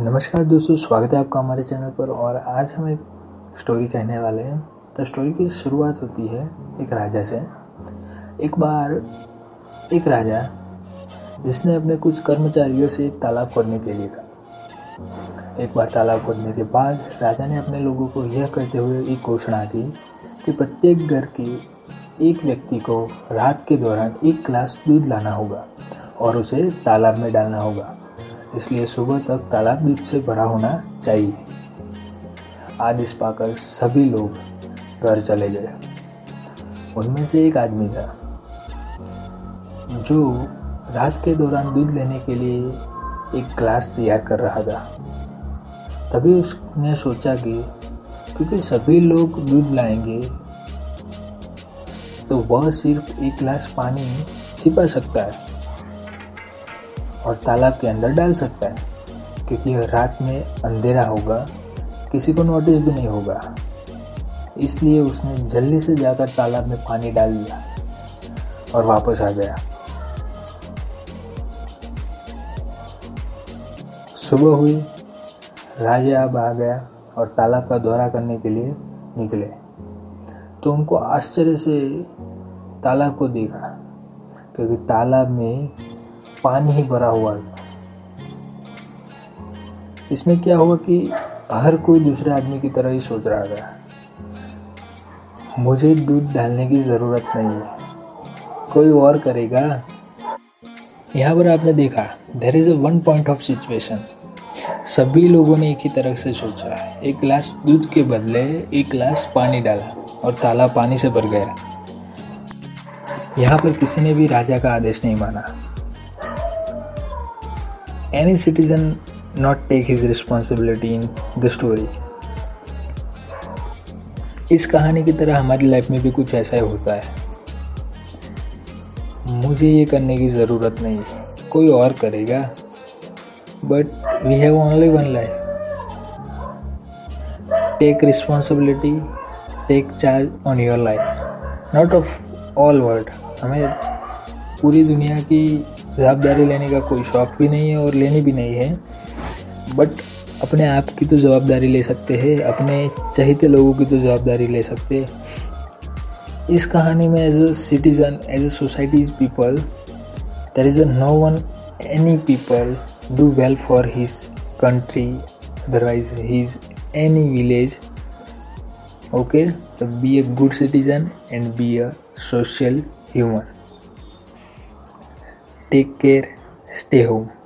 नमस्कार दोस्तों, स्वागत है आपका हमारे चैनल पर। और आज हम एक स्टोरी कहने वाले हैं। तो स्टोरी की शुरुआत होती है एक राजा से। एक बार एक राजा, जिसने अपने कुछ कर्मचारियों से तालाब खोदने के लिए कहा। एक बार तालाब खोदने के बाद राजा ने अपने लोगों को यह कहते हुए एक घोषणा की कि प्रत्येक घर के एक व्यक्ति को रात के दौरान एक गिलास दूध लाना होगा और उसे तालाब में डालना होगा। इसलिए सुबह तक तालाब दूध से भरा होना चाहिए। आदेश पाकर सभी लोग घर चले गए। उनमें से एक आदमी था, जो रात के दौरान दूध लेने के लिए एक ग्लास तैयार कर रहा था। तभी उसने सोचा कि क्योंकि सभी लोग दूध लाएँगे तो वह सिर्फ़ एक गिलास पानी छिपा सकता है। और तालाब के अंदर डाल सकता है, क्योंकि रात में अंधेरा होगा, किसी को नोटिस भी नहीं होगा। इसलिए उसने जल्दी से जाकर तालाब में पानी डाल दिया और वापस आ गया। सुबह हुई, राजा अब आ गया और तालाब का दौरा करने के लिए निकले। तो उनको आश्चर्य से तालाब को देखा, क्योंकि तालाब में पानी ही भरा हुआ था इसमें क्या हुआ कि हर कोई दूसरे आदमी की तरह ही सोच रहा था। मुझे दूध डालने की ज़रूरत नहीं है। कोई और करेगा? यहाँ पर आपने देखा there is a one point of situation सभी लोगों ने एक ही तरह से सोचा। एक गिलास दूध के बदले एक गिलास पानी डाला और ताला पानी से भर गया। यहाँ पर किसी ने भी राजा का आदेश नहीं माना। Any citizen not take his responsibility in the story. इस कहानी की तरह हमारी लाइफ में भी कुछ ऐसा ही होता है। मुझे ये करने की ज़रूरत नहीं। कोई और करेगा। But we have only one life take responsibility take charge on your life not of all world हमें पूरी दुनिया की जवाबदारी लेने का कोई शौक़ भी नहीं है और लेनी भी नहीं है। बट अपने आप की तो जवाबदारी ले सकते हैं, अपने चाहते लोगों की तो जवाबदारी ले सकते हैं। इस कहानी में as a citizen as a societies people there is a no one any people do well for his country otherwise his any village okay be a good citizen and be a social human Take care. Stay home.